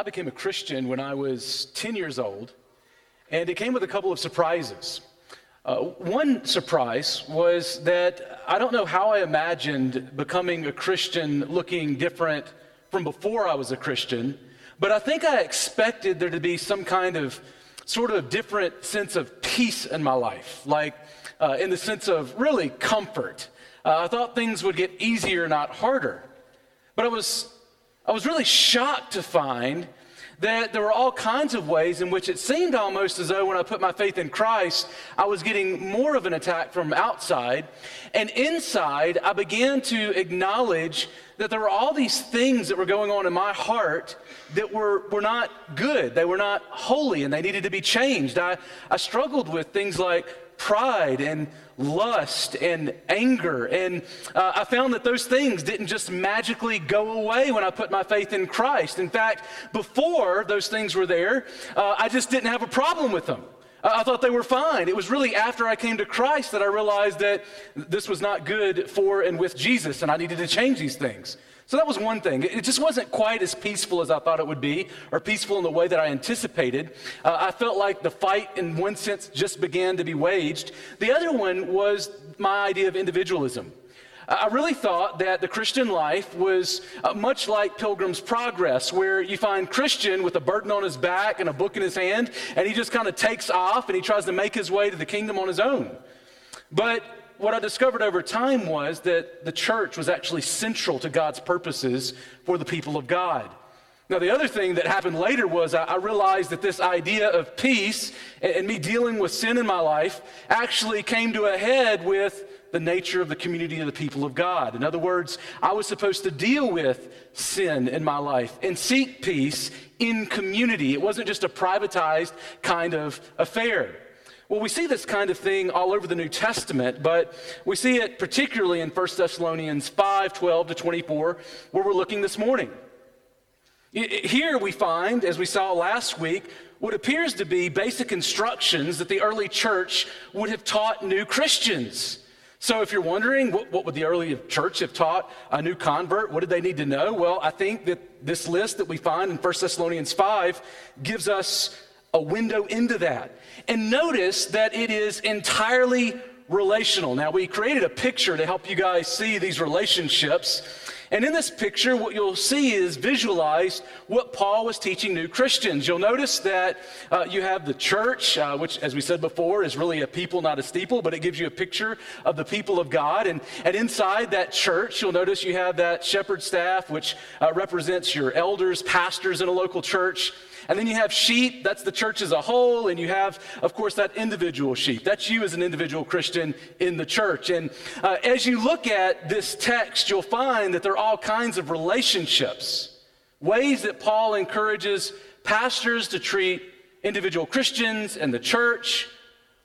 I became a Christian when I was 10 years old, and it came with a couple of surprises. Uh, one surprise was that I don't know how I imagined becoming a Christian looking different from before I was a Christian, but I think I expected there to be some kind of sort of different sense of peace in my life, like uh, in the sense of really comfort. Uh, I thought things would get easier, not harder. But I was, I was really shocked to find that there were all kinds of ways in which it seemed almost as though when I put my faith in Christ, I was getting more of an attack from outside. And inside, I began to acknowledge that there were all these things that were going on in my heart that were, were not good. They were not holy and they needed to be changed. I, I struggled with things like pride and lust and anger. And uh, I found that those things didn't just magically go away when I put my faith in Christ. In fact, before those things were there, uh, I just didn't have a problem with them. I thought they were fine. It was really after I came to Christ that I realized that this was not good for and with Jesus, and I needed to change these things. So that was one thing. It just wasn't quite as peaceful as I thought it would be, or peaceful in the way that I anticipated. Uh, I felt like the fight, in one sense, just began to be waged. The other one was my idea of individualism. I really thought that the Christian life was uh, much like Pilgrim's Progress, where you find Christian with a burden on his back and a book in his hand, and he just kind of takes off and he tries to make his way to the kingdom on his own. But what I discovered over time was that the church was actually central to God's purposes for the people of God. Now, the other thing that happened later was I, realized that this idea of peace and, me dealing with sin in my life actually came to a head with the nature of the community of the people of God. In other words, I was supposed to deal with sin in my life and seek peace in community. It wasn't just a privatized kind of affair. Well, we see this kind of thing all over the New Testament, but we see it particularly in 1 Thessalonians 5 12 to 24, where we're looking this morning. Here we find, as we saw last week, what appears to be basic instructions that the early church would have taught new Christians. So, if you're wondering, what, what, would the early church have taught a new convert? What did they need to know? Well, I think that this list that we find in 1 Thessalonians 5 gives us a window into that. And notice that it is entirely relational. Now, we created a picture to help you guys see these relationships. And in this picture, what you'll see is visualized what Paul was teaching new Christians. You'll notice that uh, you have the church, uh, which, as we said before, is really a people, not a steeple, but it gives you a picture of the people of God. And, and inside that church, you'll notice you have that shepherd staff, which uh, represents your elders, pastors in a local church. And then you have sheep, that's the church as a whole. And you have, of course, that individual sheep. That's you as an individual Christian in the church. And uh, as you look at this text, you'll find that there are all kinds of relationships, ways that Paul encourages pastors to treat individual Christians and the church,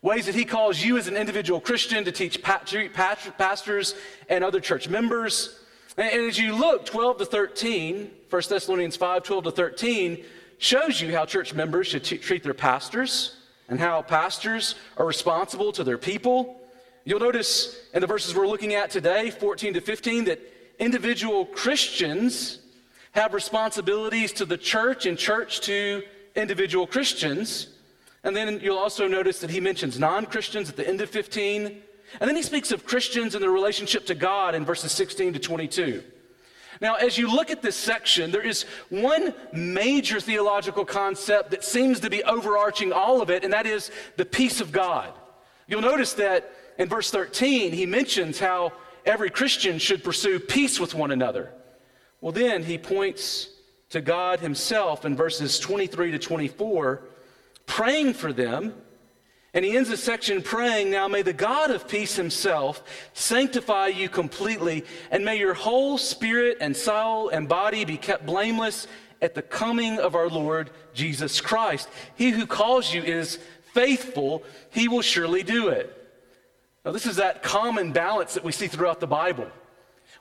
ways that he calls you as an individual Christian to teach pastors and other church members. And as you look 12 to 13, 1 Thessalonians 5 12 to 13, shows you how church members should t- treat their pastors and how pastors are responsible to their people. You'll notice in the verses we're looking at today, 14 to 15, that individual Christians have responsibilities to the church and church to individual Christians. And then you'll also notice that he mentions non Christians at the end of 15. And then he speaks of Christians and their relationship to God in verses 16 to 22. Now, as you look at this section, there is one major theological concept that seems to be overarching all of it, and that is the peace of God. You'll notice that in verse 13, he mentions how every Christian should pursue peace with one another. Well, then he points to God himself in verses 23 to 24, praying for them and he ends the section praying, Now may the God of peace himself sanctify you completely, and may your whole spirit and soul and body be kept blameless at the coming of our Lord Jesus Christ. He who calls you is faithful, he will surely do it. Now, this is that common balance that we see throughout the Bible,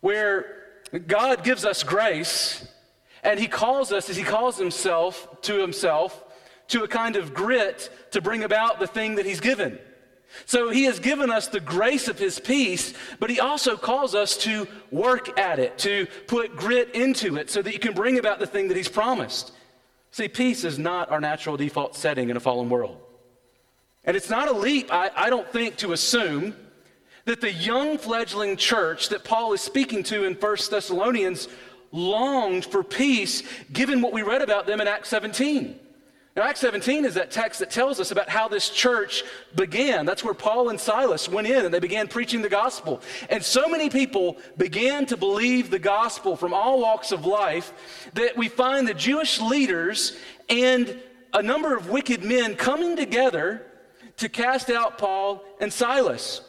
where God gives us grace, and he calls us as he calls himself to himself to a kind of grit to bring about the thing that He's given. So He has given us the grace of His peace, but He also calls us to work at it, to put grit into it so that you can bring about the thing that He's promised. See, peace is not our natural default setting in a fallen world. And it's not a leap, I, I don't think, to assume that the young fledgling church that Paul is speaking to in 1 Thessalonians longed for peace, given what we read about them in Acts 17. Now, Acts 17 is that text that tells us about how this church began. That's where Paul and Silas went in and they began preaching the gospel. And so many people began to believe the gospel from all walks of life that we find the Jewish leaders and a number of wicked men coming together to cast out Paul and Silas.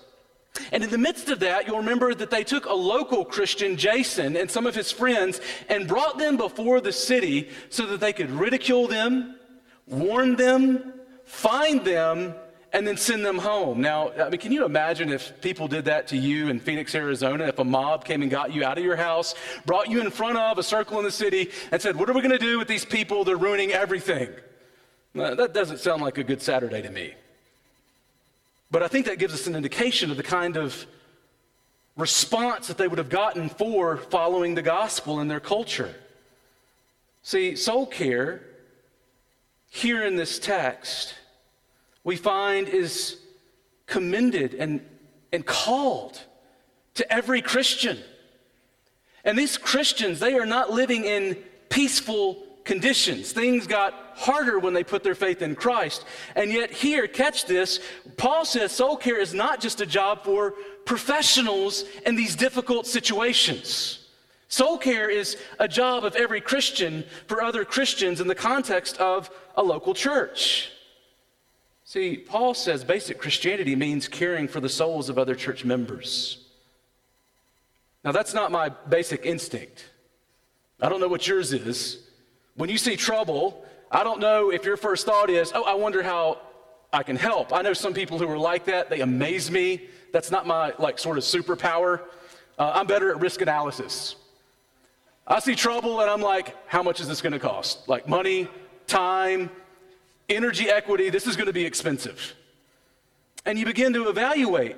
And in the midst of that, you'll remember that they took a local Christian, Jason, and some of his friends and brought them before the city so that they could ridicule them, warn them, find them, and then send them home. Now, I mean, can you imagine if people did that to you in Phoenix, Arizona? If a mob came and got you out of your house, brought you in front of a circle in the city, and said, What are we going to do with these people? They're ruining everything. that doesn't sound like a good Saturday to me. But I think that gives us an indication of the kind of response that they would have gotten for following the gospel in their culture. See, soul care, here in this text, we find is commended and, and called to every Christian. And these Christians, they are not living in peaceful conditions. Things got harder when they put their faith in Christ. And yet, here, catch this Paul says soul care is not just a job for professionals in these difficult situations. Soul care is a job of every Christian for other Christians in the context of a local church. See, Paul says basic Christianity means caring for the souls of other church members. Now, that's not my basic instinct. I don't know what yours is. When you see trouble, I don't know if your first thought is, oh, I wonder how I can help. I know some people who are like that. They amaze me. That's not my like sort of superpower. Uh, I'm better at risk analysis. I see trouble and I'm like, how much is this going to cost? Like money, time, energy equity. This is going to be expensive. And you begin to evaluate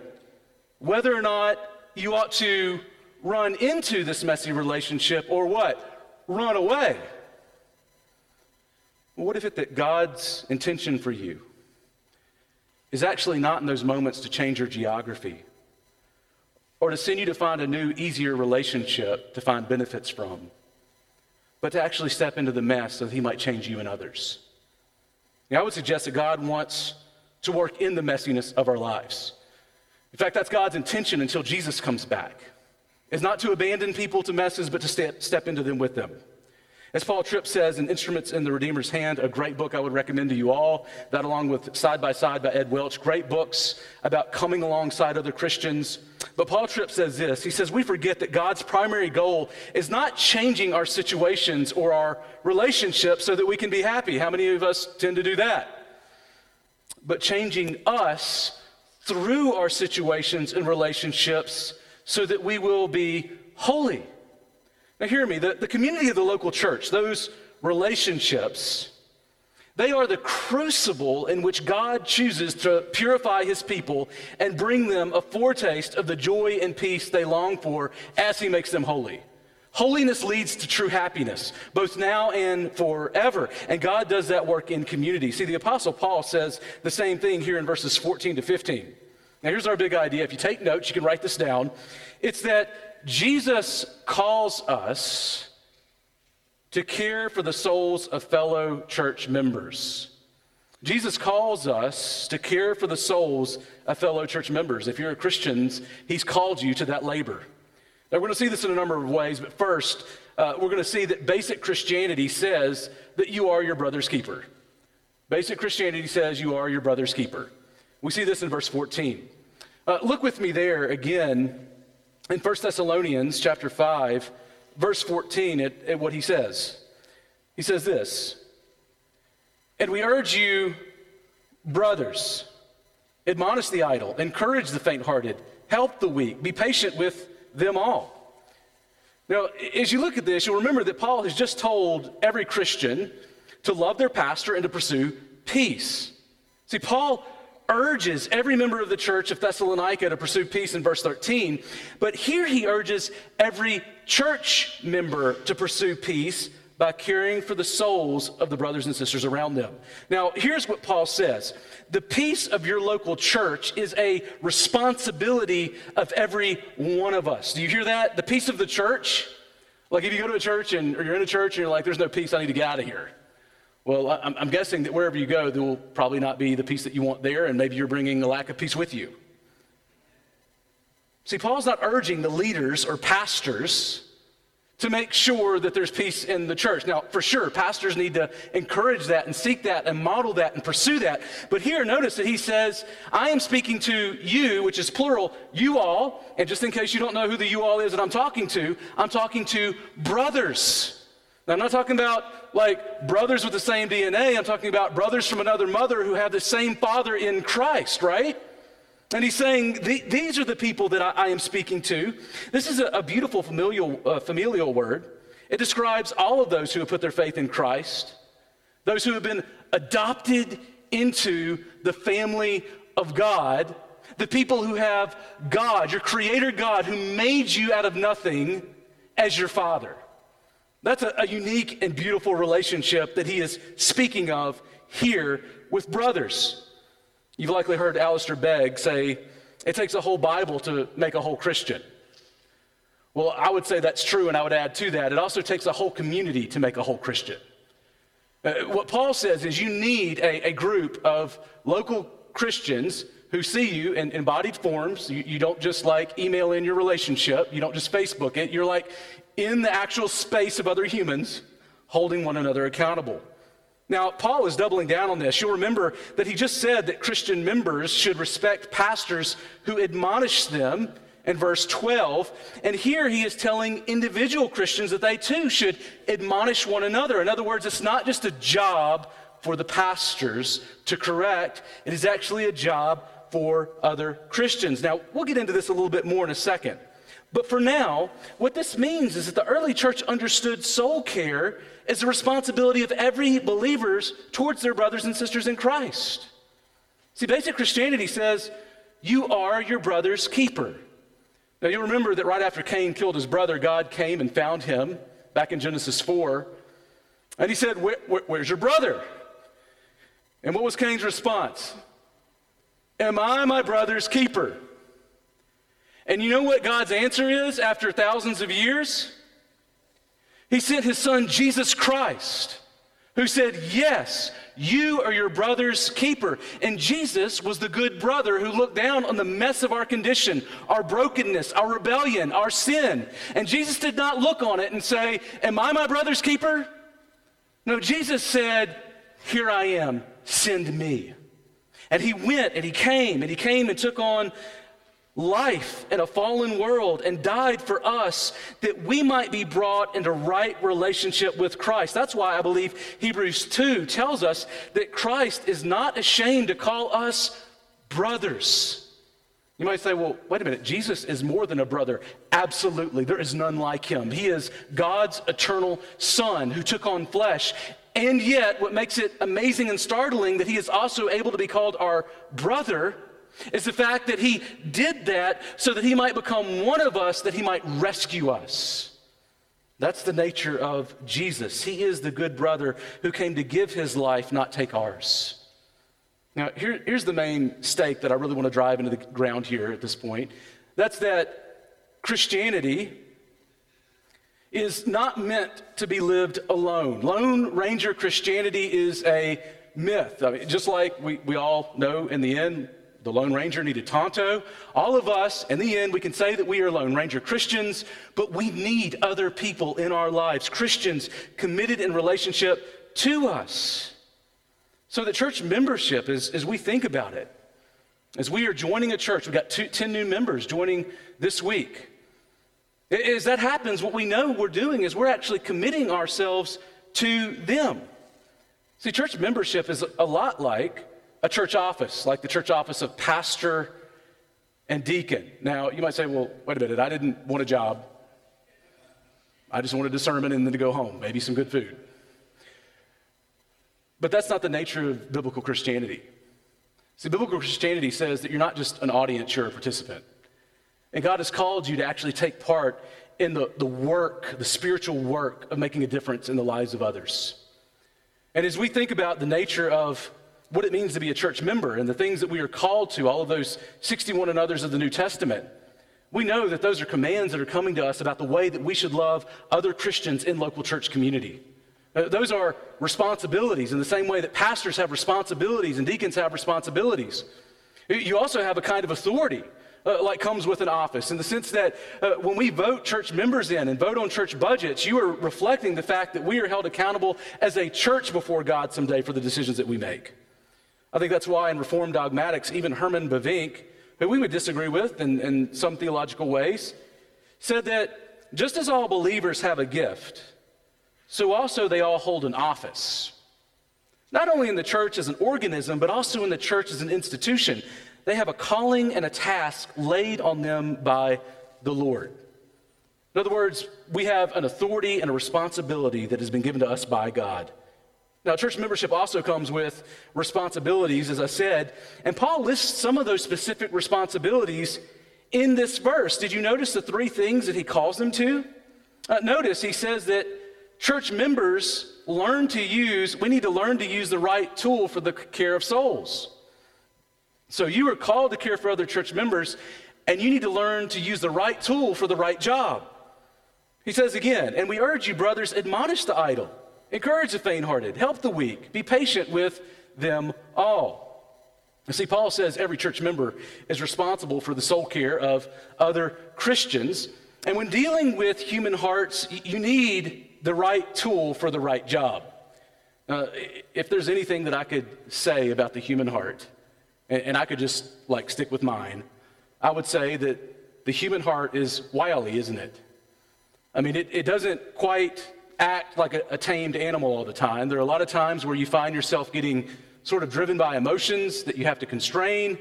whether or not you ought to run into this messy relationship or what? Run away. What if it that God's intention for you is actually not in those moments to change your geography or to send you to find a new, easier relationship to find benefits from, but to actually step into the mess so that He might change you and others? Now, I would suggest that God wants to work in the messiness of our lives. In fact, that's God's intention until Jesus comes back. Is not to abandon people to messes, but to step, step into them with them. As Paul Tripp says in Instruments in the Redeemer's Hand, a great book I would recommend to you all, that along with Side by Side by Ed Welch, great books about coming alongside other Christians. But Paul Tripp says this He says, We forget that God's primary goal is not changing our situations or our relationships so that we can be happy. How many of us tend to do that? But changing us through our situations and relationships so that we will be holy. Now, hear me the, the community of the local church, those relationships, they are the crucible in which God chooses to purify his people and bring them a foretaste of the joy and peace they long for as he makes them holy. Holiness leads to true happiness, both now and forever. And God does that work in community. See, the Apostle Paul says the same thing here in verses 14 to 15. Now, here's our big idea. If you take notes, you can write this down. It's that Jesus calls us to care for the souls of fellow church members. Jesus calls us to care for the souls of fellow church members. If you're a Christian, he's called you to that labor. Now, we're going to see this in a number of ways, but first, uh, we're going to see that basic Christianity says that you are your brother's keeper. Basic Christianity says you are your brother's keeper. We see this in verse 14. Uh, look with me there again in 1 Thessalonians chapter 5, verse 14, at, at what he says. He says this And we urge you, brothers, admonish the idle, encourage the faint hearted, help the weak, be patient with them all. Now, as you look at this, you'll remember that Paul has just told every Christian to love their pastor and to pursue peace. See, Paul urges every member of the church of Thessalonica to pursue peace in verse 13. But here he urges every church member to pursue peace by caring for the souls of the brothers and sisters around them. Now, here's what Paul says The peace of your local church is a responsibility of every one of us. Do you hear that? The peace of the church? Like if you go to a church and, or you're in a church and you're like, there's no peace, I need to get out of here. Well, I'm, I'm guessing that wherever you go, there will probably not be the peace that you want there, and maybe you're bringing a lack of peace with you. See, Paul's not urging the leaders or pastors to make sure that there's peace in the church. Now, for sure, pastors need to encourage that and seek that and model that and pursue that. But here, notice that he says, I am speaking to you, which is plural, you all. And just in case you don't know who the you all is that I'm talking to, I'm talking to brothers. Now, I'm not talking about like brothers with the same DNA. I'm talking about brothers from another mother who have the same father in Christ, right? And he's saying, These are the people that I, I am speaking to. This is a, a beautiful familial, uh, familial word. It describes all of those who have put their faith in Christ, those who have been adopted into the family of God, the people who have God, your creator God, who made you out of nothing as your father. That's a, a unique and beautiful relationship that he is speaking of here with brothers. You've likely heard Alistair Begg say, it takes a whole Bible to make a whole Christian. Well, I would say that's true, and I would add to that, it also takes a whole community to make a whole Christian. Uh, what Paul says is you need a, a, group of local Christians who see you in embodied forms. You, you don't just like email in your relationship, you don't just Facebook it, you're like in the actual space of other humans holding one another accountable. Now, Paul is doubling down on this. You'll remember that he just said that Christian members should respect pastors who admonish them in verse 12. And here he is telling individual Christians that they too should admonish one another. In other words, it's not just a job for the pastors to correct, it is actually a job for other Christians. Now, we'll get into this a little bit more in a second. But for now, what this means is that the early church understood soul care as the responsibility of every believers towards their brothers and sisters in Christ. See, basic Christianity says you are your brother's keeper. Now, you remember that right after Cain killed his brother, God came and found him back in Genesis 4. And he said, where, where, Where's your brother? And what was Cain's response? Am I my brother's keeper? And you know what God's answer is after thousands of years? He sent his son, Jesus Christ, who said, Yes, you are your brother's keeper. And Jesus was the good brother who looked down on the mess of our condition, our brokenness, our rebellion, our sin. And Jesus did not look on it and say, Am I my brother's keeper? No, Jesus said, Here I am, send me. And he went and he came and he came and took on life in a fallen world and died for us that we might be brought into right relationship with Christ. That's why I believe Hebrews 2 tells us that Christ is not ashamed to call us brothers. You might say, well, wait a minute, Jesus is more than a brother. Absolutely, there is none like him. He is God's eternal Son who took on flesh. And yet, what makes it amazing and startling that he is also able to be called our brother is the fact that he did that so that he might become one of us, that he might rescue us. That's the nature of Jesus. He is the good brother who came to give his life, not take ours. Now, here, here's the main stake that I really want to drive into the ground here at this point. That's that Christianity is not meant to be lived alone. Lone Ranger Christianity is a myth. I mean, just like we, we all know in the end, the Lone Ranger needed Tonto. All of us, in the end, we can say that we are Lone Ranger Christians, but we need other people in our lives, Christians committed in relationship to us. So the church membership, as, as we think about it, as we are joining a church, we've got two, 10 new members joining this week. As that happens, what we know we're doing is we're actually committing ourselves to them. See, church membership is a lot like a church office, like the church office of pastor and deacon. Now, you might say, well, wait a minute, I didn't want a job. I just wanted a sermon and then to go home, maybe some good food. But that's not the nature of biblical Christianity. See, biblical Christianity says that you're not just an audience, you're a participant. And God has called you to actually take part in the, the work, the spiritual work of making a difference in the lives of others. And as we think about the nature of what it means to be a church member and the things that we are called to, all of those 61 and others of the New Testament, we know that those are commands that are coming to us about the way that we should love other Christians in local church community. Uh, those are responsibilities in the same way that pastors have responsibilities and deacons have responsibilities. You also have a kind of authority uh, like comes with an office in the sense that uh, when we vote church members in and vote on church budgets, you are reflecting the fact that we are held accountable as a church before God someday for the decisions that we make. I think that's why in Reformed dogmatics, even Herman Bavinck, who we would disagree with in, in some theological ways, said that just as all believers have a gift, so also they all hold an office. Not only in the church as an organism, but also in the church as an institution. They have a calling and a task laid on them by the Lord. In other words, we have an authority and a responsibility that has been given to us by God. Now, church membership also comes with responsibilities, as I said, and Paul lists some of those specific responsibilities in this verse. Did you notice the three things that he calls them to? Uh, notice he says that church members learn to use, we need to learn to use the right tool for the care of souls. So you are called to care for other church members, and you need to learn to use the right tool for the right job. He says again, and we urge you, brothers, admonish the idle Encourage the faint hearted, help the weak, be patient with them all. You see, Paul says every church member is responsible for the soul care of other Christians. And when dealing with human hearts, you need the right tool for the right job. Uh, if there's anything that I could say about the human heart, and, and I could just like stick with mine, I would say that the human heart is wily, isn't it? I mean, it, it doesn't quite act like a, a, tamed animal all the time. There are a lot of times where you find yourself getting sort of driven by emotions that you have to constrain.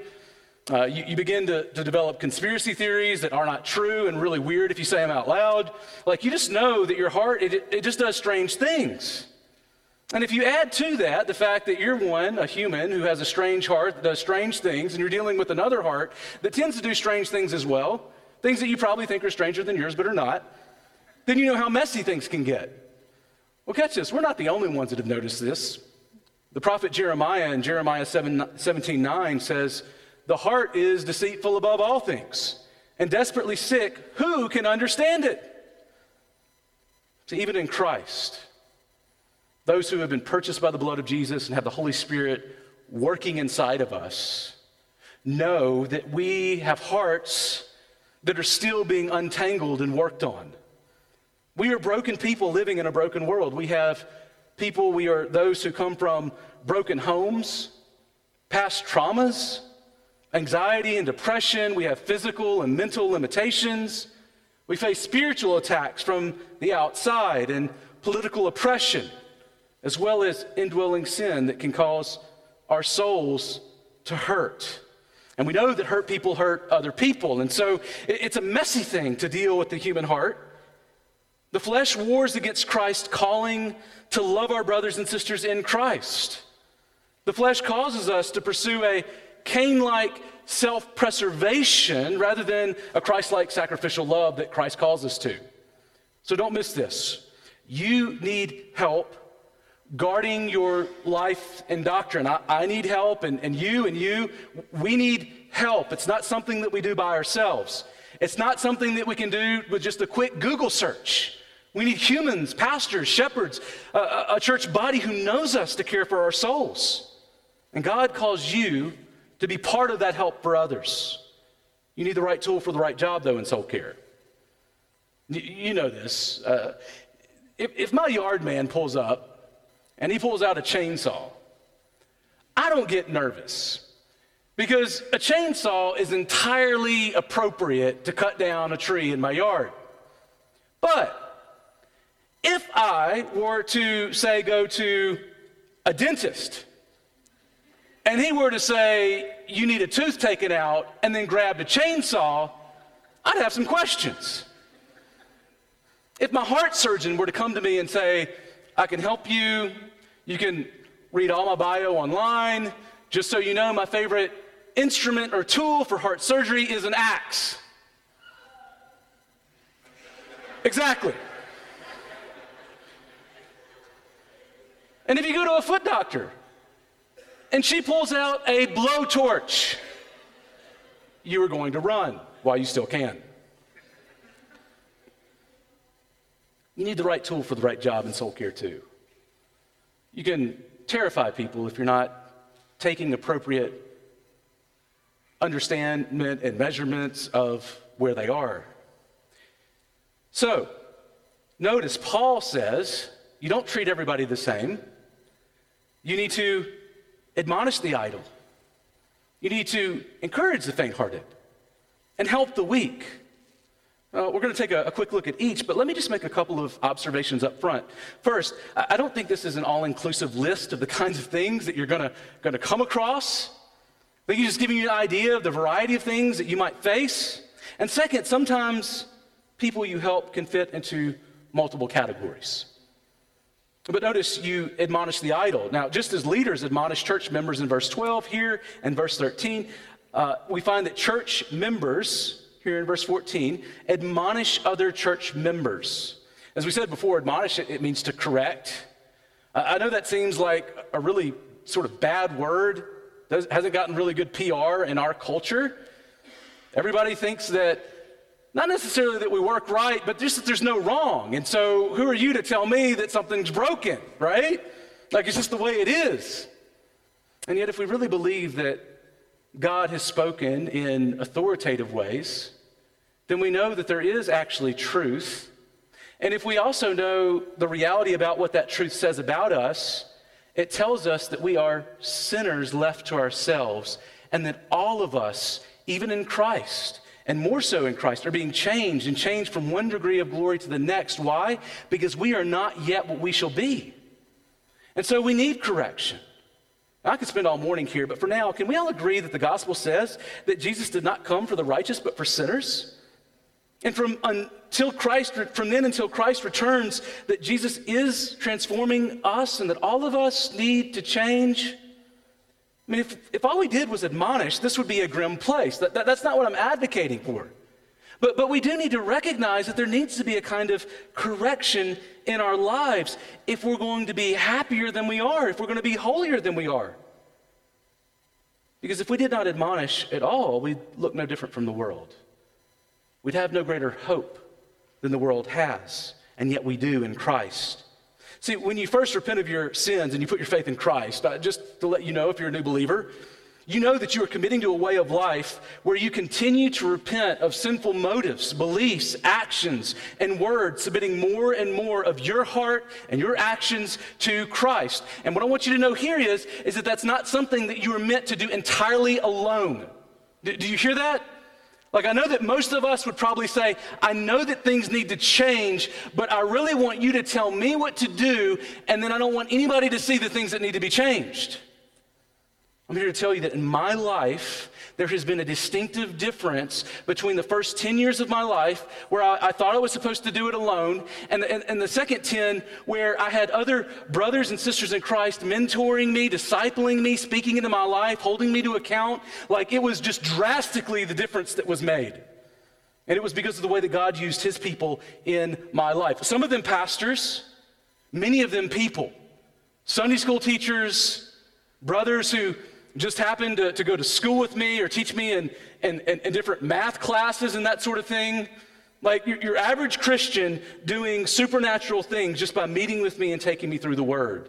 Uh, you, you, begin to, to develop conspiracy theories that are not true and really weird if you say them out loud. Like you just know that your heart, it, it just does strange things. And if you add to that the fact that you're one, a human who has a strange heart that does strange things, and you're dealing with another heart that tends to do strange things as well, things that you probably think are stranger than yours but are not, then you know how messy things can get. Well, catch this. We're not the only ones that have noticed this. The prophet Jeremiah in Jeremiah 7, 17 9 says, The heart is deceitful above all things and desperately sick. Who can understand it? So, even in Christ, those who have been purchased by the blood of Jesus and have the Holy Spirit working inside of us know that we have hearts that are still being untangled and worked on. We are broken people living in a broken world. We have people, we are those who come from broken homes, past traumas, anxiety and depression. We have physical and mental limitations. We face spiritual attacks from the outside and political oppression, as well as indwelling sin that can cause our souls to hurt. And we know that hurt people hurt other people. And so it's a messy thing to deal with the human heart. The flesh wars against Christ calling to love our brothers and sisters in Christ. The flesh causes us to pursue a Cain like self preservation rather than a Christ like sacrificial love that Christ calls us to. So don't miss this. You need help guarding your life and doctrine. I, I, need help, and, and you and you, we need help. It's not something that we do by ourselves, it's not something that we can do with just a quick Google search. We need humans, pastors, shepherds, a, a, church body who knows us to care for our souls. And God calls you to be part of that help for others. You need the right tool for the right job, though, in soul care. You, know this. Uh, if, if my yard man pulls up and he pulls out a chainsaw, I don't get nervous because a chainsaw is entirely appropriate to cut down a tree in my yard. But if I were to, say, go to a dentist, and he were to say, You need a tooth taken out, and then grabbed a chainsaw, I'd have some questions. If my heart surgeon were to come to me and say, I can help you, you can read all my bio online, just so you know, my favorite instrument or tool for heart surgery is an axe. Exactly. And if you go to a foot doctor and she pulls out a blowtorch, you are going to run while you still can. You need the right tool for the right job in soul care, too. You can terrify people if you're not taking appropriate understanding and measurements of where they are. So, notice Paul says you don't treat everybody the same. You need to admonish the idle. You need to encourage the faint hearted and help the weak. Uh, we're going to take a, a, quick look at each, but let me just make a couple of observations up front. First, I, don't think this is an all inclusive list of the kinds of things that you're going to come across. I think he's just giving you an idea of the variety of things that you might face. And second, sometimes people you help can fit into multiple categories. But notice you admonish the idle. Now, just as leaders admonish church members in verse 12 here and verse 13, uh, we find that church members, here in verse 14, admonish other church members. As we said before, admonish, it, it means to correct. Uh, I know that seems like a really sort of bad word, Does, hasn't gotten really good PR in our culture. Everybody thinks that not necessarily that we work right, but just that there's no wrong. And so, who are you to tell me that something's broken, right? Like it's just the way it is. And yet, if we really believe that God has spoken in authoritative ways, then we know that there is actually truth. And if we also know the reality about what that truth says about us, it tells us that we are sinners left to ourselves, and that all of us, even in Christ, and more so in Christ, are being changed and changed from one degree of glory to the next. Why? Because we are not yet what we shall be. And so we need correction. I could spend all morning here, but for now, can we all agree that the gospel says that Jesus did not come for the righteous, but for sinners? And from until Christ, from then until Christ returns, that Jesus is transforming us and that all of us need to change. I mean, if, if all we did was admonish, this would be a grim place. That, that, that's not what I'm advocating for. But, but we do need to recognize that there needs to be a kind of correction in our lives if we're going to be happier than we are, if we're going to be holier than we are. Because if we did not admonish at all, we'd look no different from the world. We'd have no greater hope than the world has, and yet we do in Christ. See, when you first repent of your sins and you put your faith in Christ, uh, just to let you know if you're a new believer, you know that you are committing to a way of life where you continue to repent of sinful motives, beliefs, actions, and words, submitting more and more of your heart and your actions to Christ. And what I want you to know here is, is that that's not something that you are meant to do entirely alone. Do, do you hear that? Like, I know that most of us would probably say, I know that things need to change, but I really want you to tell me what to do, and then I don't want anybody to see the things that need to be changed. I'm here to tell you that in my life, there has been a distinctive difference between the first 10 years of my life, where I, I thought I was supposed to do it alone, and, and, and, the second 10, where I had other brothers and sisters in Christ mentoring me, discipling me, speaking into my life, holding me to account. Like it was just drastically the difference that was made. And it was because of the way that God used his people in my life. Some of them pastors, many of them people, Sunday school teachers, brothers who just happened to, to go to school with me or teach me in, in, in, in different math classes and that sort of thing. Like your, your average Christian doing supernatural things just by meeting with me and taking me through the Word.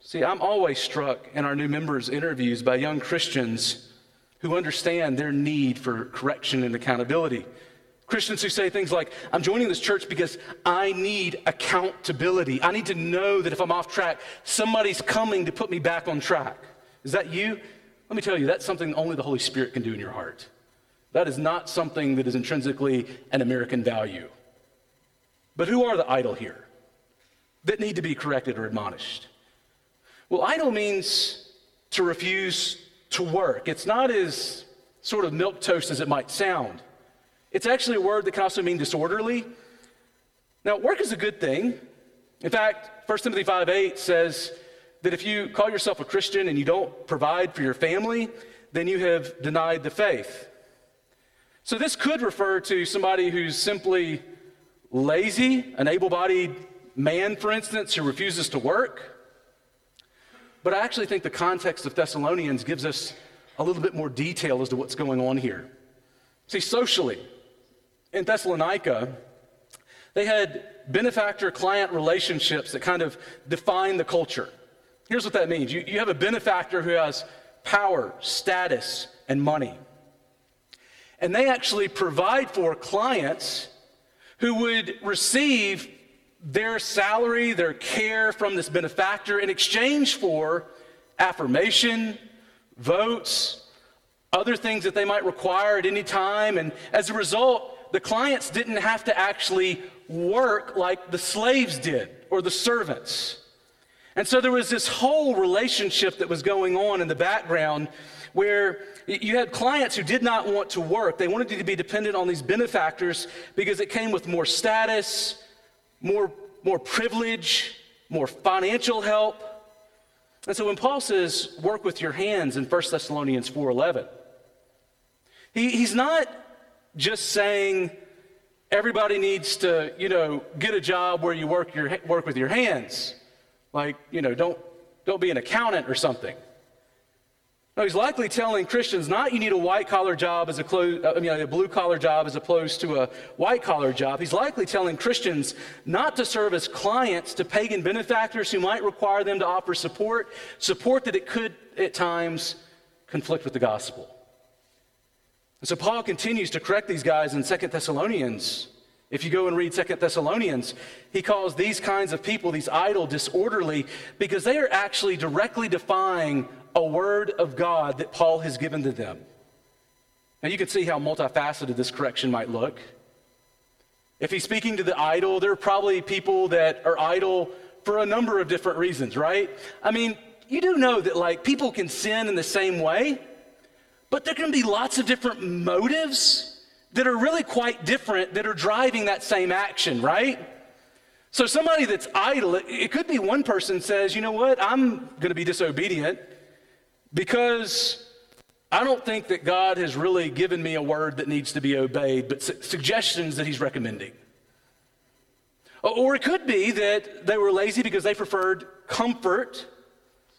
See, I'm always struck in our new members' interviews by young Christians who understand their need for correction and accountability. Christians who say things like, I'm joining this church because I need accountability. I need to know that if I'm off track, somebody's coming to put me back on track. Is that you? Let me tell you, that's something only the Holy Spirit can do in your heart. That is not something that is intrinsically an American value. But who are the idle here that need to be corrected or admonished? Well, idle means to refuse to work. It's not as sort of milk toast as it might sound. It's actually a word that can also mean disorderly. Now, work is a good thing. In fact, 1 Timothy 5 8 says, that if you call yourself a Christian and you don't provide for your family, then you have denied the faith. So this could refer to somebody who's simply lazy, an able bodied man, for instance, who refuses to work. But I actually think the context of Thessalonians gives us a little bit more detail as to what's going on here. See, socially, in Thessalonica, they had benefactor client relationships that kind of define the culture. Here's what that means you, you have a benefactor who has power, status, and money. And they actually provide for clients who would receive their salary, their care from this benefactor in exchange for affirmation, votes, other things that they might require at any time. And as a result, the clients didn't have to actually work like the slaves did or the servants. And so there was this whole relationship that was going on in the background where you had clients who did not want to work. They wanted to be dependent on these benefactors because it came with more status, more, more privilege, more financial help. And so when Paul says, work with your hands in 1 Thessalonians 4.11, he, he's not just saying everybody needs to, you know, get a job where you work, your, work with your hands. Like, you know, don't, don't be an accountant or something. No, he's likely telling Christians not you need a white collar job as a, clo- uh, I mean, a blue collar job as opposed to a white collar job. He's likely telling Christians not to serve as clients to pagan benefactors who might require them to offer support, support that it could at times conflict with the gospel. And so Paul continues to correct these guys in Second Thessalonians. If you go and read Second Thessalonians, he calls these kinds of people, these idle, disorderly, because they are actually directly defying a word of God that Paul has given to them. Now, you can see how multifaceted this correction might look. If he's speaking to the idle, there are probably people that are idle for a number of different reasons, right? I mean, you do know that like people can sin in the same way, but there can be lots of different motives that are really quite different that are driving that same action, right? So somebody that's idle, it, could be one person says, you know what, I'm going to be disobedient because I don't think that God has really given me a word that needs to be obeyed, but su- suggestions that He's recommending. Or it could be that they were lazy because they preferred comfort.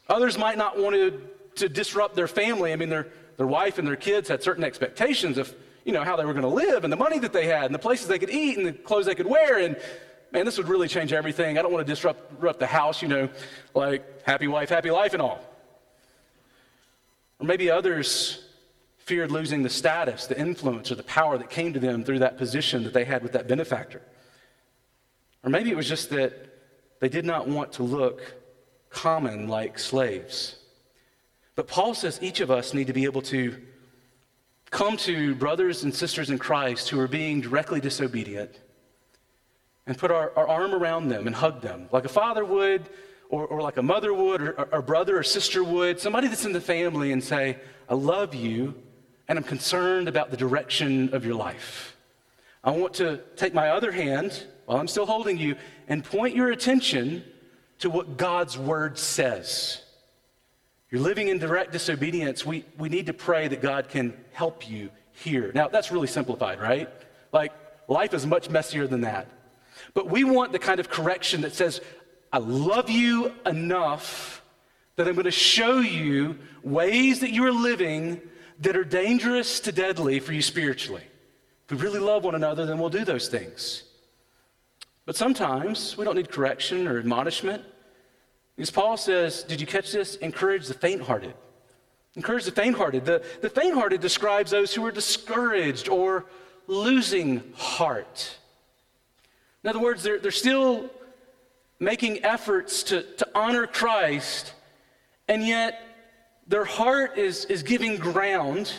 Others might not want to, to disrupt their family. I mean, their, their wife and their kids had certain expectations of, you know, how they were going to live and the money that they had and the places they could eat and the clothes they could wear. And man, this would really change everything. I don't want to disrupt, disrupt the house, you know, like happy wife, happy life and all. Or maybe others feared losing the status, the influence, or the power that came to them through that position that they had with that benefactor. Or maybe it was just that they did not want to look common like slaves. But Paul says each of us need to be able to come to brothers and sisters in Christ who are being directly disobedient and put our, our arm around them and hug them like a father would or, or like a mother would, or, a brother or sister would, somebody that's in the family and say, I love you, and I'm concerned about the direction of your life. I want to take my other hand while I'm still holding you and point your attention to what God's word says. You're living in direct disobedience. We, we need to pray that God can help you here. Now, that's really simplified, right? Like, life is much messier than that. But we want the kind of correction that says, I love you enough that I'm going to show you ways that you are living that are dangerous to deadly for you spiritually. If we really love one another, then we'll do those things. But sometimes we don't need correction or admonishment. Because Paul says, Did you catch this? Encourage the faint hearted. Encourage the faint hearted. The, the faint hearted describes those who are discouraged or losing heart. In other words, they're, they're still making efforts to, to honor Christ, and yet their heart is, is giving ground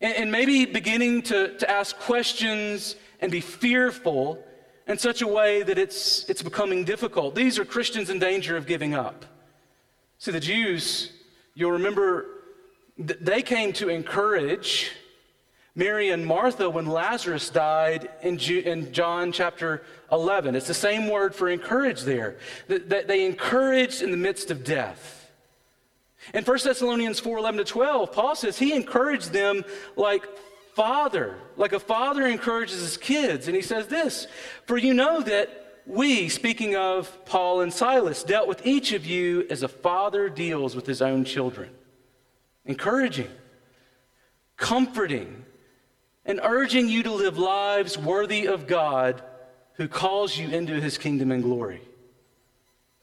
and, and maybe beginning to, to ask questions and be fearful in such a way that it's, it's becoming difficult. These are Christians in danger of giving up. See, the Jews, you'll remember, they came to encourage Mary and Martha when Lazarus died in, in John chapter 11. It's the same word for encourage there. That they encouraged in the midst of death. In 1 Thessalonians 4 11 to 12, Paul says he encouraged them like father, like a father encourages his kids. And he says this For you know that we, speaking of Paul and Silas, dealt with each of you as a father deals with his own children, encouraging, comforting, and urging you to live lives worthy of God who calls you into his kingdom and glory.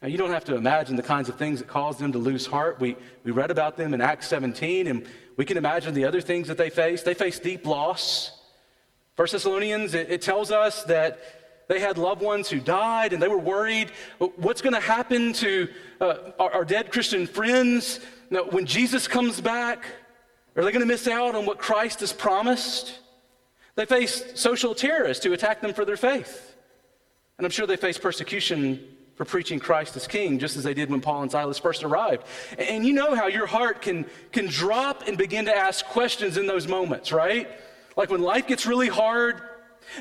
Now, you don't have to imagine the kinds of things that caused them to lose heart. We, we read about them in Acts 17, and we can imagine the other things that they faced. They faced deep loss. First Thessalonians, it, it tells us that they had loved ones who died, and they were worried what's going to happen to uh, our, our, dead Christian friends now, when Jesus comes back? Are they going to miss out on what Christ has promised? They faced social terrorists who attacked them for their faith. And I'm sure they faced persecution for preaching Christ as king, just as they did when Paul and Silas first arrived. And you know how your heart can, can drop and begin to ask questions in those moments, right? Like when life gets really hard,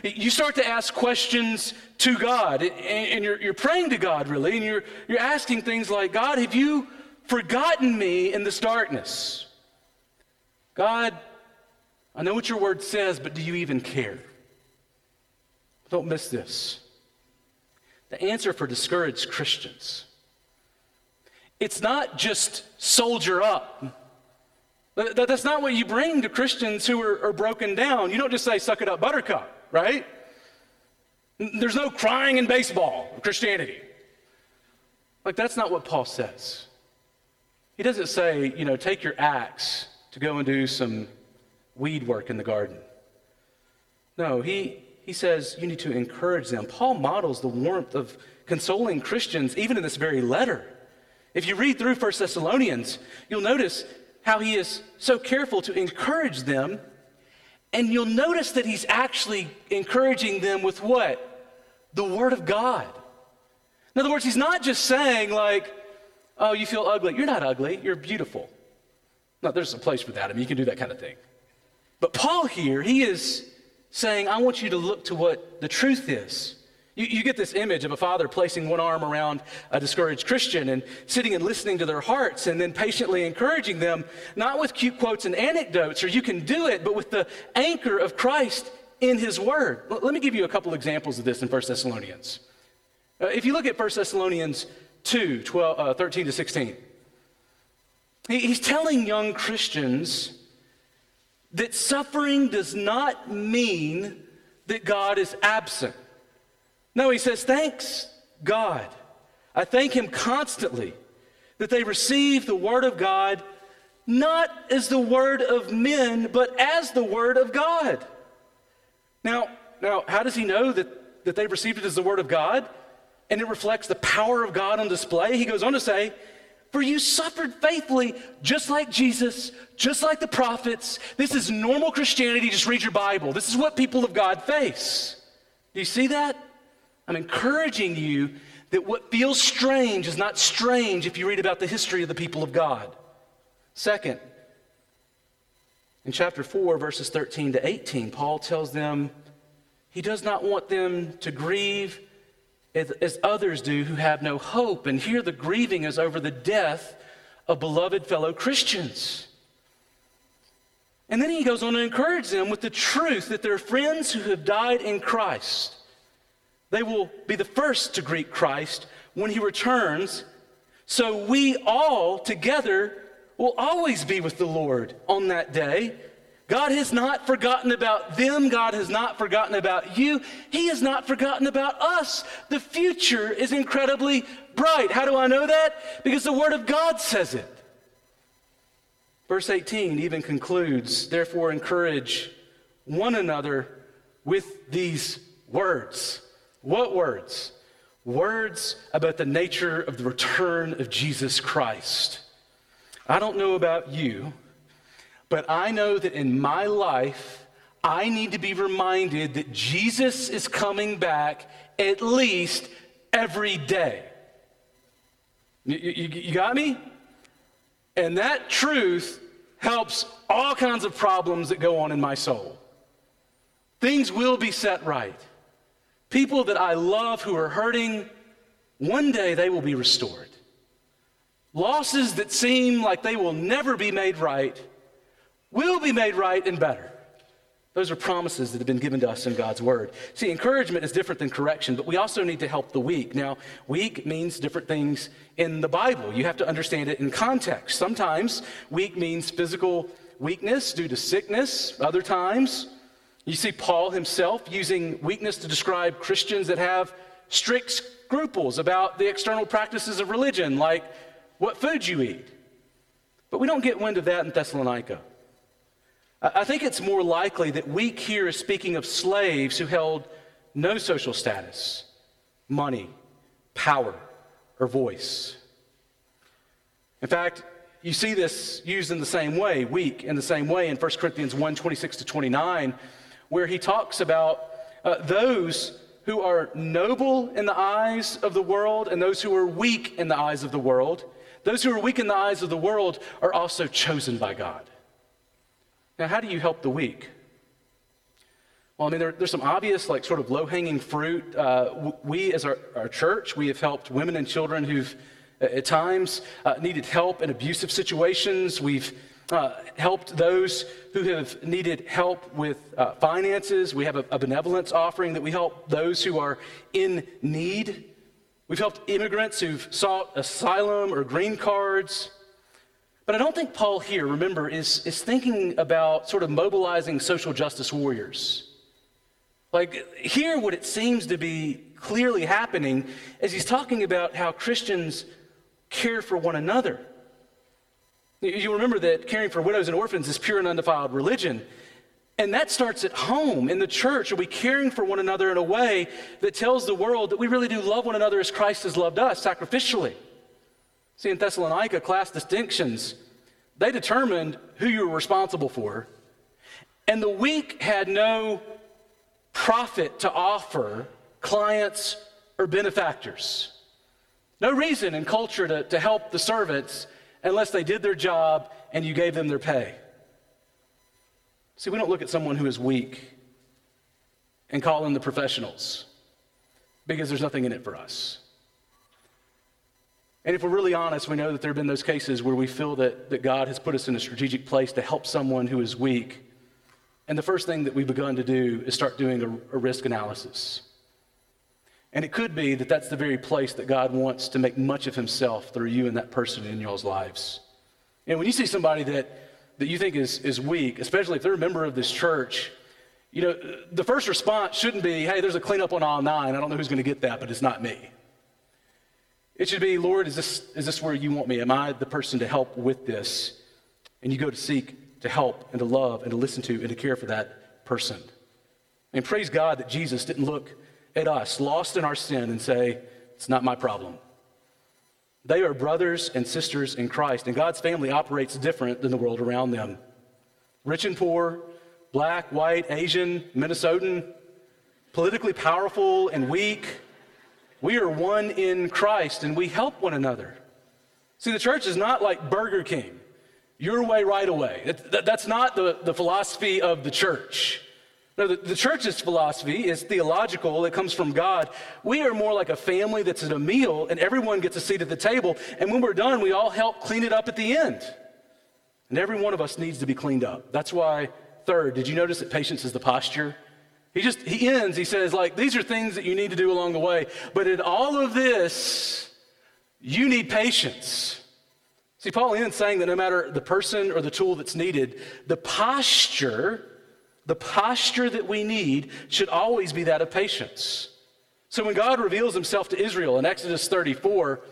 you start to ask questions to God, and you're, you're praying to God, really, and you're, you're asking things like, God, have you forgotten me in this darkness? God, I know what your word says, but do you even care? Don't miss this the answer for discouraged Christians. It's not just soldier up. That's not what you bring to Christians who are, are broken down. You don't just say, suck it up, buttercup, right? There's no crying in baseball, Christianity. Like, that's not what Paul says. He doesn't say, you know, take your axe to go and do some weed work in the garden. No, he, he says you need to encourage them. Paul models the warmth of consoling Christians even in this very letter. If you read through 1 Thessalonians, you'll notice how he is so careful to encourage them. And you'll notice that he's actually encouraging them with what? The Word of God. In other words, he's not just saying, like, oh, you feel ugly. You're not ugly, you're beautiful. No, there's a place for that. I mean, you can do that kind of thing. But Paul here, he is saying, I want you to look to what the truth is. You, you, get this image of a father placing one arm around a discouraged Christian and sitting and listening to their hearts and then patiently encouraging them, not with cute quotes and anecdotes, or you can do it, but with the anchor of Christ in his word. Let me give you a couple examples of this in 1 Thessalonians. Uh, if you look at 1 Thessalonians 2 12, uh, 13 to 16, he, he's telling young Christians that suffering does not mean that God is absent. No, he says, Thanks, God. I thank him constantly that they receive the word of God not as the word of men, but as the word of God. Now, now how does he know that, that they received it as the word of God? And it reflects the power of God on display. He goes on to say, for you suffered faithfully, just like Jesus, just like the prophets. This is normal Christianity. Just read your Bible. This is what people of God face. Do you see that? I'm encouraging you that what feels strange is not strange if you read about the history of the people of God. Second, in chapter 4, verses 13 to 18, Paul tells them he does not want them to grieve as, others do who have no hope. And here the grieving is over the death of beloved fellow Christians. And then he goes on to encourage them with the truth that their friends who have died in Christ, they will be the first to greet Christ when he returns. So we all together will always be with the Lord on that day. God has not forgotten about them. God has not forgotten about you. He has not forgotten about us. The future is incredibly bright. How do I know that? Because the Word of God says it. Verse 18 even concludes, therefore, encourage one another with these words. What words? Words about the nature of the return of Jesus Christ. I don't know about you. But I know that in my life, I need to be reminded that Jesus is coming back at least every day. You, you, you, got me? And that truth helps all kinds of problems that go on in my soul. Things will be set right. People that I love who are hurting, one day they will be restored. Losses that seem like they will never be made right will be made right and better. Those are promises that have been given to us in God's word. See, encouragement is different than correction, but we also need to help the weak. Now, weak means different things in the Bible. You have to understand it in context. Sometimes weak means physical weakness due to sickness, other times, you see Paul himself using weakness to describe Christians that have strict scruples about the external practices of religion, like what food you eat. But we don't get wind of that in Thessalonica. I think it's more likely that weak here is speaking of slaves who held no social status, money, power, or voice. In fact, you see this used in the same way, weak in the same way in 1 Corinthians 1 26 to 29, where he talks about uh, those who are noble in the eyes of the world and those who are weak in the eyes of the world. Those who are weak in the eyes of the world are also chosen by God. Now, how do you help the weak? Well, I mean, there, there's some obvious, like, sort of low hanging fruit. Uh, we, as our, our church, we have helped women and children who've at times uh, needed help in abusive situations. We've uh, helped those who have needed help with uh, finances. We have a, a benevolence offering that we help those who are in need. We've helped immigrants who've sought asylum or green cards. But I don't think Paul here, remember, is, is thinking about sort of mobilizing social justice warriors. Like, here, what it seems to be clearly happening is he's talking about how Christians care for one another. You remember that caring for widows and orphans is pure and undefiled religion. And that starts at home, in the church. Are we caring for one another in a way that tells the world that we really do love one another as Christ has loved us sacrificially? See, in Thessalonica, class distinctions, they determined who you were responsible for. And the weak had no profit to offer clients or benefactors. No reason in culture to, to help the servants unless they did their job and you gave them their pay. See, we don't look at someone who is weak and call in the professionals because there's nothing in it for us. And if we're really honest, we know that there have been those cases where we feel that, that God has put us in a strategic place to help someone who is weak. And the first thing that we've begun to do is start doing a, a risk analysis. And it could be that that's the very place that God wants to make much of himself through you and that person in y'all's lives. And when you see somebody that, that you think is, is weak, especially if they're a member of this church, you know, the first response shouldn't be, hey, there's a cleanup on aisle nine. I don't know who's going to get that, but it's not me. It should be, Lord, is this, is this where you want me? Am I the person to help with this? And you go to seek to help and to love and to listen to and to care for that person. And praise God that Jesus didn't look at us, lost in our sin, and say, It's not my problem. They are brothers and sisters in Christ, and God's family operates different than the world around them. Rich and poor, black, white, Asian, Minnesotan, politically powerful and weak, we are one in Christ and we help one another. See, the church is not like Burger King, your way, right away. that's not the, the philosophy of the church. No, the, the church's philosophy is theological, it comes from God. We are more like a family that's at a meal and everyone gets a seat at the table. And when we're done, we all help clean it up at the end. And every one of us needs to be cleaned up. That's why, third, did you notice that patience is the posture? He just, he ends, he says, like, these are things that you need to do along the way. But in all of this, you need patience. See, Paul ends saying that no matter the person or the tool that's needed, the posture, the posture that we need should always be that of patience. So when God reveals himself to Israel in Exodus 34,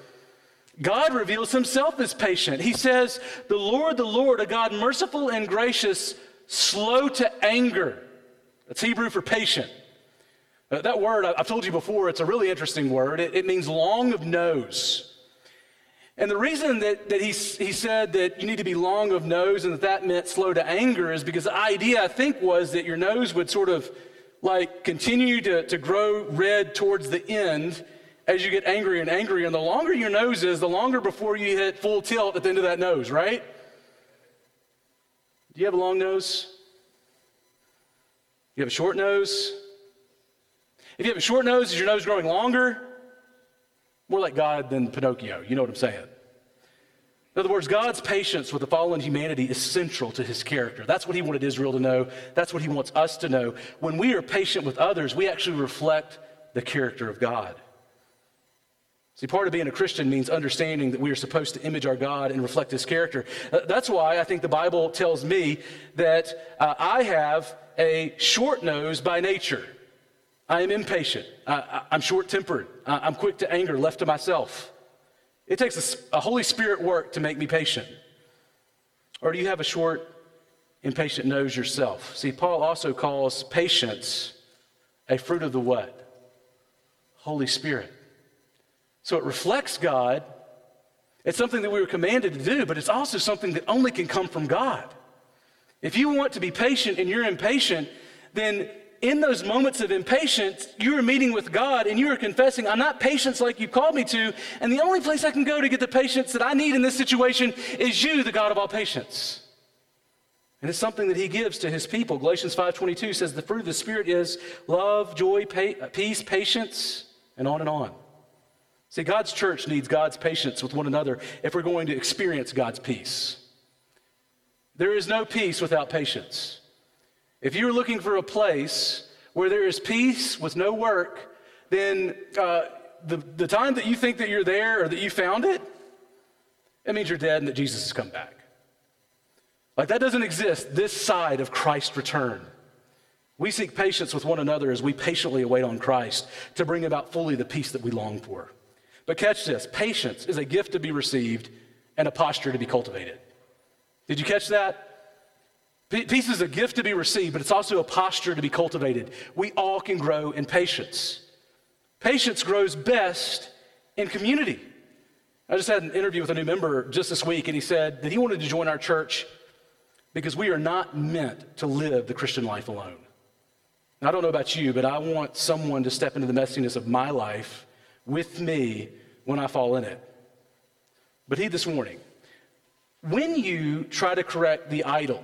God reveals himself as patient. He says, The Lord, the Lord, a God merciful and gracious, slow to anger that's Hebrew for patient. Uh, that word, I've told you before, it's a really interesting word. It, it means long of nose. And the reason that, that he, he said that you need to be long of nose and that that meant slow to anger is because the idea, I think, was that your nose would sort of like continue to, to grow red towards the end as you get angrier and angrier. And the longer your nose is, the longer before you hit full tilt at the end of that nose, right? Do you have a long nose? You have a short nose? If you have a short nose, is your nose growing longer? More like God than Pinocchio. You know what I'm saying? In other words, God's patience with the fallen humanity is central to his character. That's what he wanted Israel to know. That's what he wants us to know. When we are patient with others, we actually reflect the character of God. See, part of being a Christian means understanding that we are supposed to image our God and reflect his character. Uh, that's why I think the Bible tells me that uh, I have a short nose by nature. I am impatient. I, am short tempered. I'm quick to anger, left to myself. It takes a, a Holy Spirit work to make me patient. Or do you have a short, impatient nose yourself? See, Paul also calls patience a fruit of the what? Holy Spirit. So it reflects God. It's something that we were commanded to do, but it's also something that only can come from God. If you want to be patient and you're impatient, then in those moments of impatience, you are meeting with God and you are confessing, I'm not patient like you called me to, and the only place I can go to get the patience that I need in this situation is you, the God of all patience. And it's something that he gives to his people. Galatians 5:22 says the fruit of the spirit is love, joy, peace, patience, and on and on. See, God's church needs God's patience with one another if we're going to experience God's peace. There is no peace without patience. If you're looking for a place where there is peace with no work, then uh, the, the time that you think that you're there or that you found it, it means you're dead and that Jesus has come back. Like that doesn't exist this side of Christ's return. We seek patience with one another as we patiently await on Christ to bring about fully the peace that we long for. But catch this patience is a gift to be received and a posture to be cultivated. Did you catch that? Peace is a gift to be received, but it's also a posture to be cultivated. We all can grow in patience. Patience grows best in community. I just had an interview with a new member just this week, and he said that he wanted to join our church because we are not meant to live the Christian life alone. I don't know about you, but I want someone to step into the messiness of my life with me when I fall in it. But heed this warning when you try to correct the idol,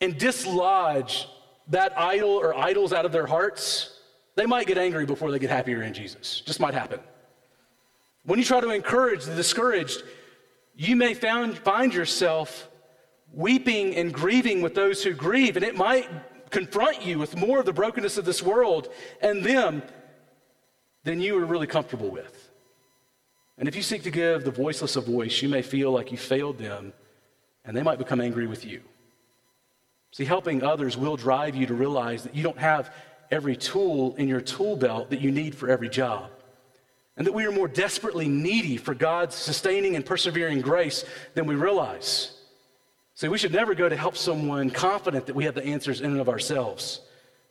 and dislodge that idol or idols out of their hearts, they might get angry before they get happier in Jesus. Just might happen. When you try to encourage the discouraged, you may found, find yourself weeping and grieving with those who grieve, and it might confront you with more of the brokenness of this world and them than you are really comfortable with. And if you seek to give the voiceless a voice, you may feel like you failed them, and they might become angry with you. See, helping others will drive you to realize that you don't have every tool in your tool belt that you need for every job. And that we are more desperately needy for God's sustaining and persevering grace than we realize. See, we should never go to help someone confident that we have the answers in and of ourselves.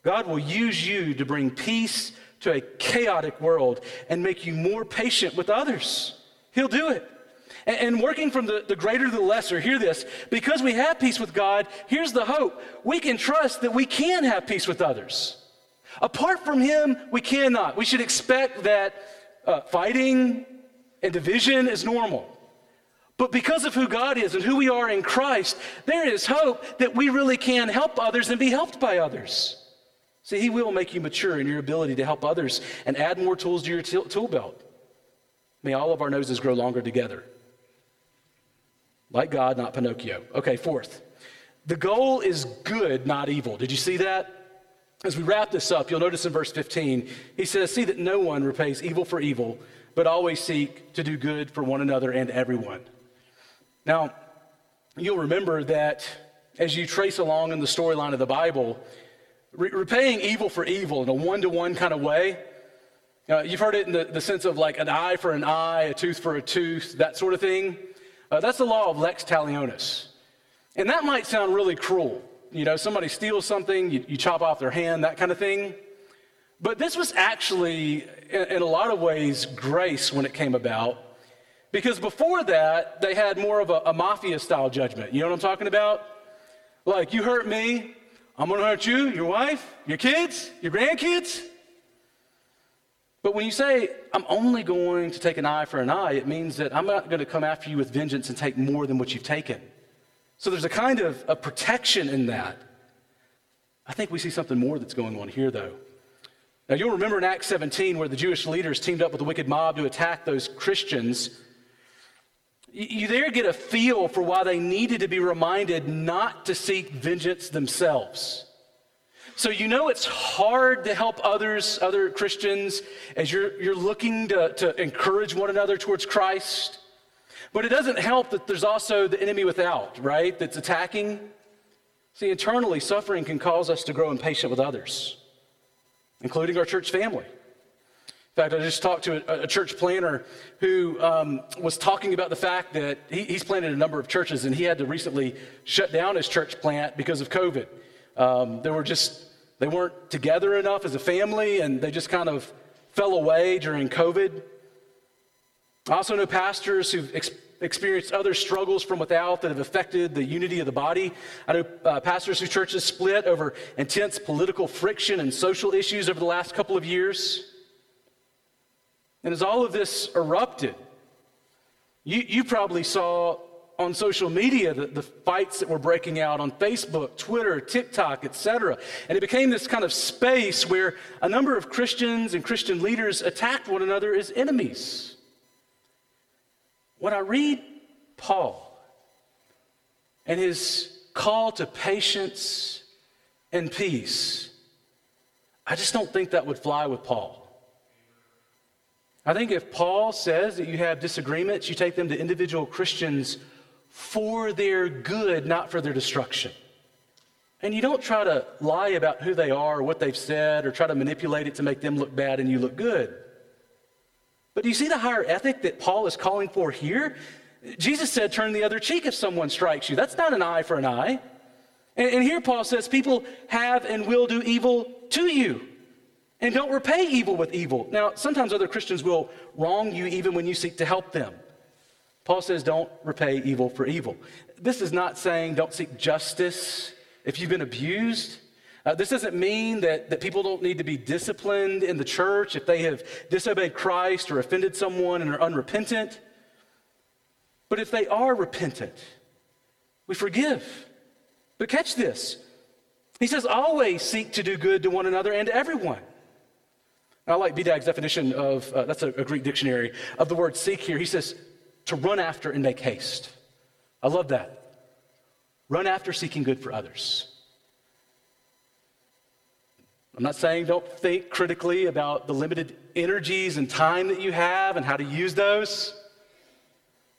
God will use you to bring peace to a chaotic world and make you more patient with others. He'll do it. And, and working from the, the greater to the lesser, hear this because we have peace with God, here's the hope. We can trust that we can have peace with others. Apart from Him, we cannot. We should expect that uh, fighting and division is normal. But because of who God is and who we are in Christ, there is hope that we really can help others and be helped by others. See, He will make you mature in your ability to help others and add more tools to your tool belt. May all of our noses grow longer together. Like God, not Pinocchio. Okay, fourth. The goal is good, not evil. Did you see that? As we wrap this up, you'll notice in verse 15, he says, See that no one repays evil for evil, but always seek to do good for one another and everyone. Now, you'll remember that as you trace along in the storyline of the Bible, re- repaying evil for evil in a one to one kind of way, uh, you've heard it in the, the sense of like an eye for an eye, a tooth for a tooth, that sort of thing. Uh, that's the law of lex talionis. And that might sound really cruel. You know, somebody steals something, you, you chop off their hand, that kind of thing. But this was actually, in, in a lot of ways, grace when it came about. Because before that, they had more of a, a mafia style judgment. You know what I'm talking about? Like, you hurt me, I'm gonna hurt you, your wife, your kids, your grandkids. But when you say, I'm only going to take an eye for an eye, it means that I'm not going to come after you with vengeance and take more than what you've taken. So there's a kind of a protection in that. I think we see something more that's going on here, though. Now, you'll remember in Acts 17 where the Jewish leaders teamed up with the wicked mob to attack those Christians. You there get a feel for why they needed to be reminded not to seek vengeance themselves. So you know it's hard to help others, other Christians, as you're, you're looking to, to encourage one another towards Christ. But it doesn't help that there's also the enemy without, right? That's attacking. See, internally, suffering can cause us to grow impatient with others, including our church family. In fact, I just talked to a, a church planter who um, was talking about the fact that he, he's planted a number of churches and he had to recently shut down his church plant because of COVID. Um, they were just, they weren't together enough as a family and they just kind of fell away during COVID. I also know pastors who've ex- experienced other struggles from without that have affected the unity of the body. I know uh, pastors whose churches split over intense political friction and social issues over the last couple of years. And as all of this erupted, you, you probably saw on social media the, the fights that were breaking out on Facebook, Twitter, TikTok, etc. And it became this kind of space where a number of Christians and Christian leaders attacked one another as enemies. When I read Paul and his call to patience and peace, I just don't think that would fly with Paul. I think if Paul says that you have disagreements, you take them to individual Christians for their good, not for their destruction. And you don't try to lie about who they are or what they've said or try to manipulate it to make them look bad and you look good. But do you see the higher ethic that Paul is calling for here? Jesus said, Turn the other cheek if someone strikes you. That's not an eye for an eye. And, here Paul says, People have and will do evil to you. And don't repay evil with evil. Now, sometimes other Christians will wrong you even when you seek to help them. Paul says, don't repay evil for evil. This is not saying don't seek justice if you've been abused. Uh, this doesn't mean that, that people don't need to be disciplined in the church if they have disobeyed Christ or offended someone and are unrepentant. But if they are repentant, we forgive. But catch this. He says, always seek to do good to one another and to everyone. I like BDAG's definition of, uh, that's a, a Greek dictionary, of the word seek here. He says, to run after and make haste. I love that. Run after seeking good for others. I'm not saying don't think critically about the limited energies and time that you have and how to use those,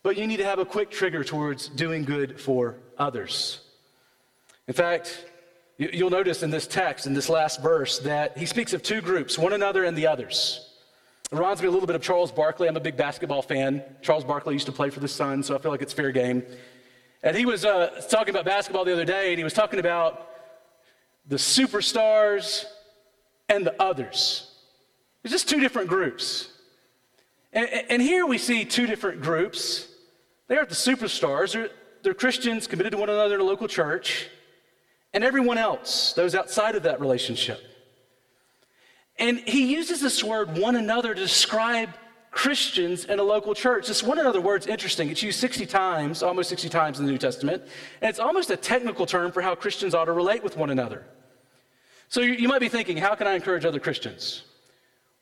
but you need to have a quick trigger towards doing good for others. In fact, You'll notice in this text, in this last verse, that he speaks of two groups, one another and the others. It reminds me a little bit of Charles Barkley. I'm a big basketball fan. Charles Barkley used to play for the Suns, so I feel like it's fair game. And he was uh, talking about basketball the other day, and he was talking about the superstars and the others. There's just two different groups. And, and here we see two different groups. They are the superstars. They're, they're Christians committed to one another in a local church and everyone else, those outside of that relationship. And he uses this word one another to describe Christians in a local church. This one another word's interesting. It's used 60 times, almost 60 times in the New Testament, and it's almost a technical term for how Christians ought to relate with one another. So you, might be thinking, how can I encourage other Christians?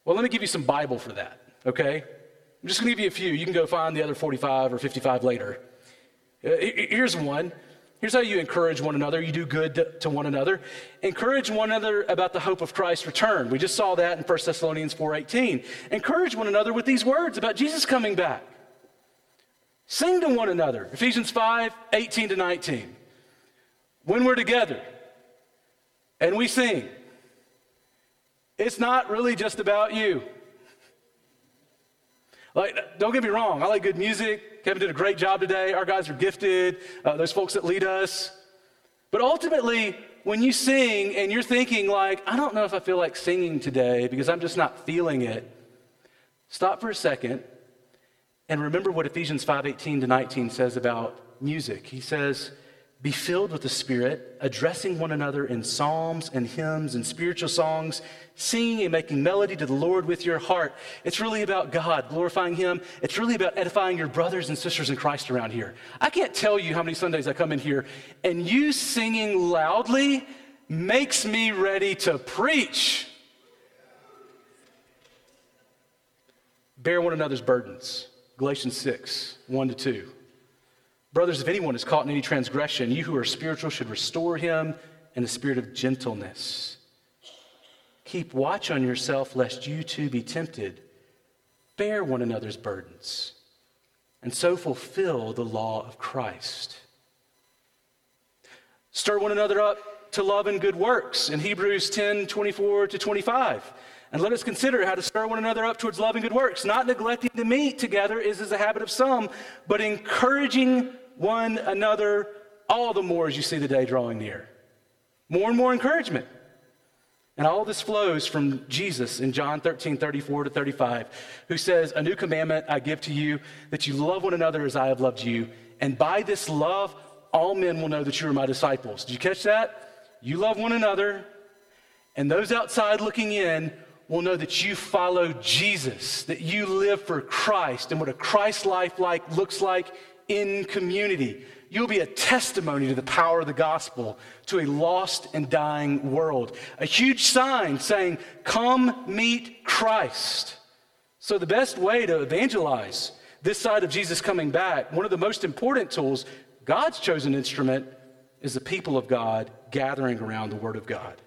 Well, let me give you some Bible for that, okay? I'm just going to give you a few. You can go find the other 45 or 55 later. Uh, here's one Here's how you encourage one another. You do good to one another. Encourage one another about the hope of Christ's return. We just saw that in 1 Thessalonians 4:18. Encourage one another with these words about Jesus coming back. Sing to one another. Ephesians 5, 18 to 19. When we're together and we sing, it's not really just about you. Like, don't get me wrong, I like good music. Kevin did a great job today. Our guys are gifted, uh, those folks that lead us. But ultimately, when you sing and you're thinking, like, I don't know if I feel like singing today because I'm just not feeling it, stop for a second and remember what Ephesians 5 18 to 19 says about music. He says, be filled with the Spirit, addressing one another in psalms and hymns and spiritual songs, singing and making melody to the Lord with your heart. It's really about God, glorifying Him. It's really about edifying your brothers and sisters in Christ around here. I can't tell you how many Sundays I come in here and you singing loudly makes me ready to preach. Bear one another's burdens. Galatians 6, 1 to 2. Brothers, if anyone is caught in any transgression, you who are spiritual should restore him in a spirit of gentleness. Keep watch on yourself, lest you too be tempted. Bear one another's burdens, and so fulfill the law of Christ. Stir one another up to love and good works in Hebrews 10 24 to 25. And let us consider how to stir one another up towards love and good works, not neglecting to meet together as is a habit of some, but encouraging one another all the more as you see the day drawing near. More and more encouragement. And all this flows from Jesus in John 13, 34 to 35, who says, A new commandment I give to you, that you love one another as I have loved you. And by this love, all men will know that you are my disciples. Did you catch that? You love one another, and those outside looking in will know that you follow Jesus, that you live for Christ and what a Christ life like looks like in community. You'll be a testimony to the power of the gospel to a lost and dying world. A huge sign saying, Come meet Christ. So, the best way to evangelize this side of Jesus coming back, one of the most important tools, God's chosen instrument, is the people of God gathering around the Word of God.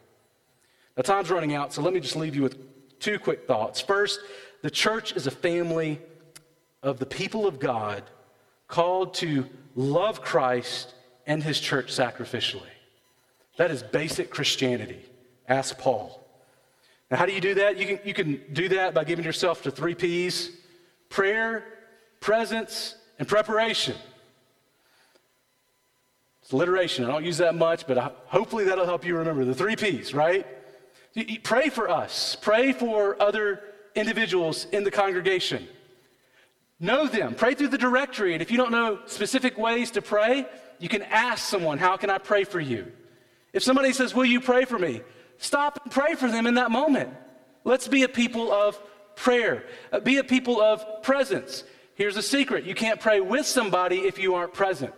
Now, time's running out, so let me just leave you with two quick thoughts. First, the church is a family of the people of God called to love Christ and his church sacrificially. That is basic Christianity. Ask Paul. Now, how do you do that? You can, you can do that by giving yourself to three P's prayer, presence, and preparation. It's alliteration. I don't use that much, but I, hopefully that'll help you remember the three P's, right? Pray for us, pray for other individuals in the congregation. Know them. Pray through the directory. And if you don't know specific ways to pray, you can ask someone, How can I pray for you? If somebody says, Will you pray for me? Stop and pray for them in that moment. Let's be a people of prayer, uh, be a people of presence. Here's a secret you can't pray with somebody if you aren't present,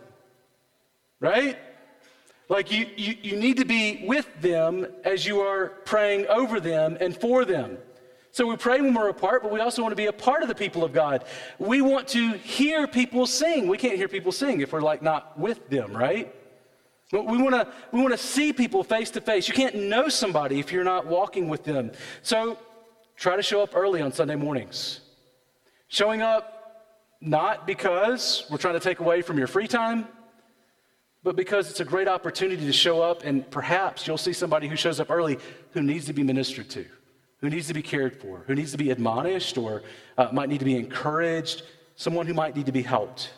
right? Like you, you, you need to be with them as you are praying over them and for them. So we pray when we're apart, but we also want to be a part of the people of God. We want to hear people sing. We can't hear people sing if we're like not with them, right? We want to we want to see people face to face. You can't know somebody if you're not walking with them. So try to show up early on Sunday mornings. Showing up not because we're trying to take away from your free time, but because it's a great opportunity to show up and perhaps you'll see somebody who shows up early who needs to be ministered to who needs to be cared for, who needs to be admonished or uh, might need to be encouraged, someone who might need to be helped.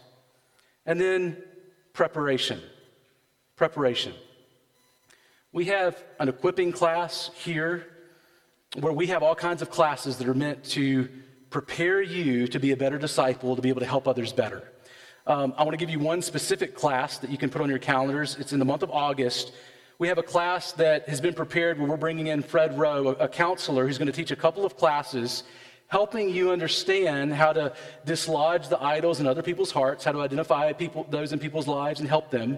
And then preparation. Preparation. We have an equipping class here where we have all kinds of classes that are meant to prepare you to be a better disciple, to be able to help others better. Um, I want to give you one specific class that you can put on your calendars. It's in the month of August. We have a class that has been prepared where we're bringing in Fred Rowe, a, counselor who's going to teach a couple of classes helping you understand how to dislodge the idols in other people's hearts, how to identify people, those in people's lives and help them.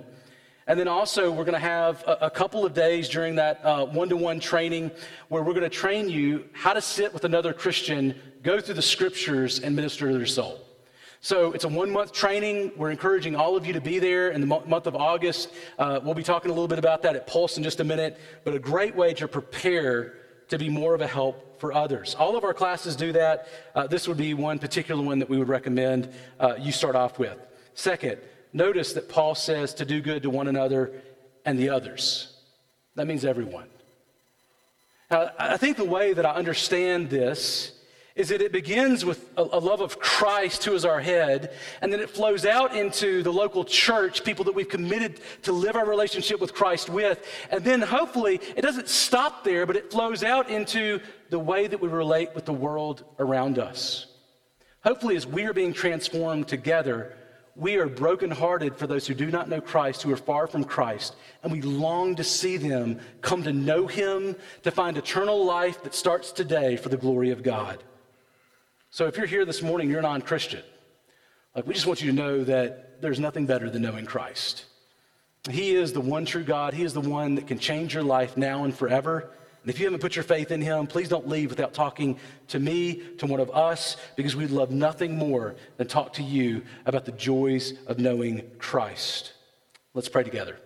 And then also, we're going to have a, a couple of days during that one to one training where we're going to train you how to sit with another Christian, go through the scriptures, and minister to their soul. So it's a one month training. We're encouraging all of you to be there in the month of August. Uh, we'll be talking a little bit about that at Pulse in just a minute, but a great way to prepare to be more of a help for others. All of our classes do that. Uh, this would be one particular one that we would recommend uh, you start off with. Second, notice that Paul says to do good to one another and the others. That means everyone. Now, I think the way that I understand this is that it begins with a, a, love of Christ, who is our head, and then it flows out into the local church, people that we've committed to live our relationship with Christ with. And then hopefully it doesn't stop there, but it flows out into the way that we relate with the world around us. Hopefully, as we are being transformed together, we are brokenhearted for those who do not know Christ, who are far from Christ, and we long to see them come to know Him, to find eternal life that starts today for the glory of God. So if you're here this morning, you're non Christian. Like, we just want you to know that there's nothing better than knowing Christ. He is the one true God. He is the one that can change your life now and forever. And if you haven't put your faith in him, please don't leave without talking to me, to one of us, because we'd love nothing more than talk to you about the joys of knowing Christ. Let's pray together.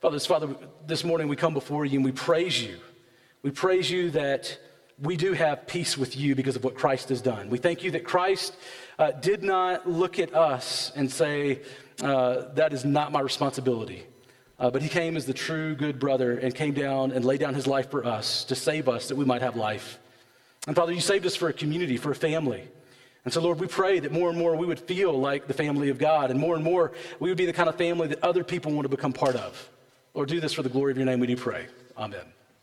Father, Father, this morning we come before you and we praise you. We praise you that we do have peace with you because of what Christ has done. We thank you that Christ uh, did not look at us and say, uh, That is not my responsibility. Uh, but he came as the true good brother and came down and laid down his life for us to save us that we might have life. And Father, you saved us for a community, for a family. And so, Lord, we pray that more and more we would feel like the family of God, and more and more we would be the kind of family that other people want to become part of. Lord, do this for the glory of your name, we do pray. Amen.